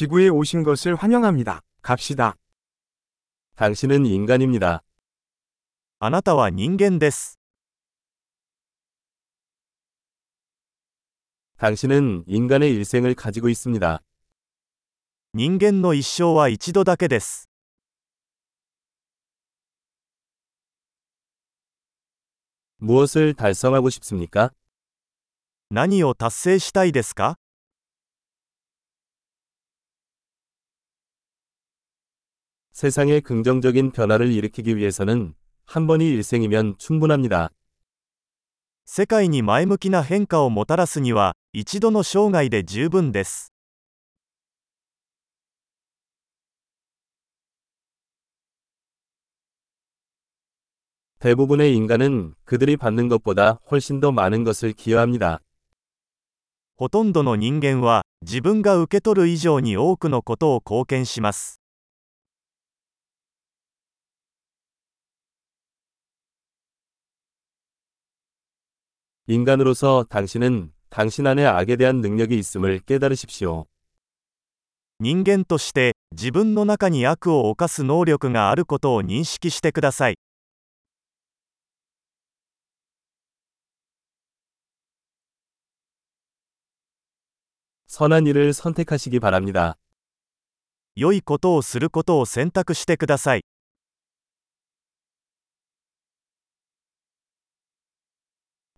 지구에 오신 것을 환영합니다. 갑시다. 당신은 인간입니다. あなたは人間です。 당신은 인간의 일생을 가지고 있습니다. 人間の一生は一度だけです。 무엇을 달성하고 싶습니까? 何を達成したいですか 세상에 긍정적인 변화를 일으키기 위해서는 한 번이 일생이면 충분합니다. 世界に前向きな変化をもたらすには一度の生涯で十分です 대부분의 인간은 그들이 받는 것보다 훨씬 더 많은 것을 기여합니다. ほとんどの人間は自分が受け取る以上に多くのことを貢献します 인간으로서 당신은 당신 안에 악에 대한 능력이 있음을 깨달으십시오. 人間として自分の中に悪を犯す能力があることを認識してください。良いことをすることを選択してください。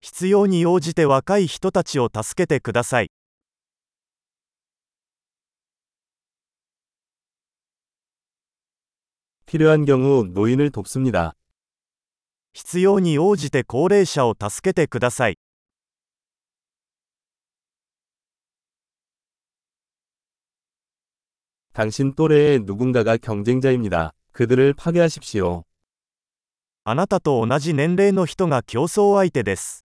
必要に応じて若い人たちを助けてください필요한경우노인을돕습니다必要に応じて高齢者を助けてください당신또래의누군가가경쟁자입니다그들을파괴하십시오あなたと同じ年齢の人が競争相手です。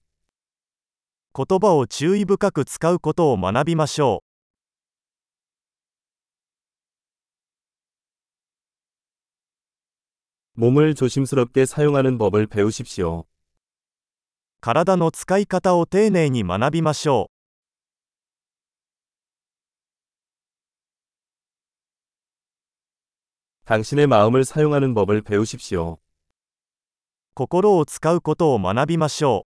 言葉を注意深く使うことを学びましょう몸을조심스럽게사용하는법을배우십시오体の使い方を丁寧に学びましょう당신의마음을사용하는법을배우십시오心を使うことを学びましょう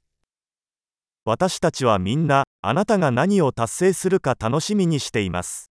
私たちはみんなあなたが何を達成するか楽しみにしています